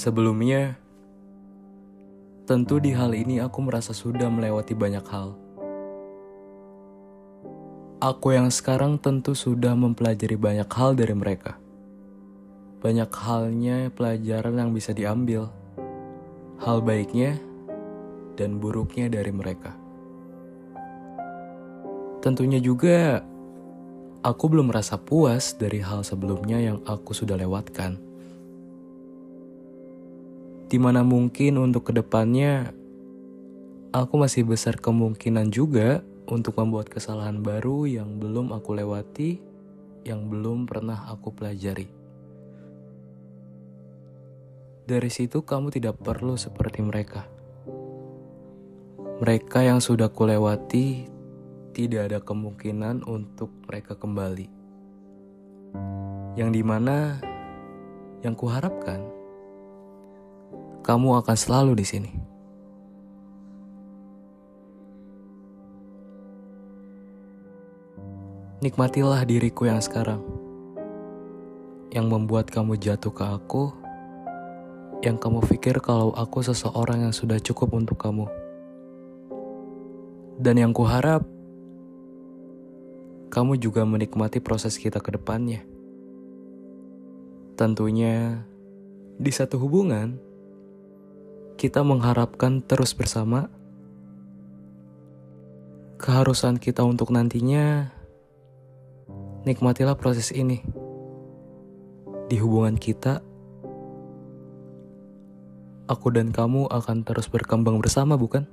Sebelumnya, tentu di hal ini aku merasa sudah melewati banyak hal. Aku yang sekarang tentu sudah mempelajari banyak hal dari mereka. Banyak halnya pelajaran yang bisa diambil. Hal baiknya dan buruknya dari mereka. Tentunya juga aku belum merasa puas dari hal sebelumnya yang aku sudah lewatkan di mana mungkin untuk ke depannya aku masih besar kemungkinan juga untuk membuat kesalahan baru yang belum aku lewati, yang belum pernah aku pelajari. Dari situ kamu tidak perlu seperti mereka. Mereka yang sudah kulewati tidak ada kemungkinan untuk mereka kembali. Yang di mana yang kuharapkan kamu akan selalu di sini. Nikmatilah diriku yang sekarang, yang membuat kamu jatuh ke aku, yang kamu pikir kalau aku seseorang yang sudah cukup untuk kamu. Dan yang kuharap, kamu juga menikmati proses kita ke depannya. Tentunya, di satu hubungan, kita mengharapkan terus bersama. Keharusan kita untuk nantinya Nikmatilah proses ini. Di hubungan kita, aku dan kamu akan terus berkembang bersama, bukan?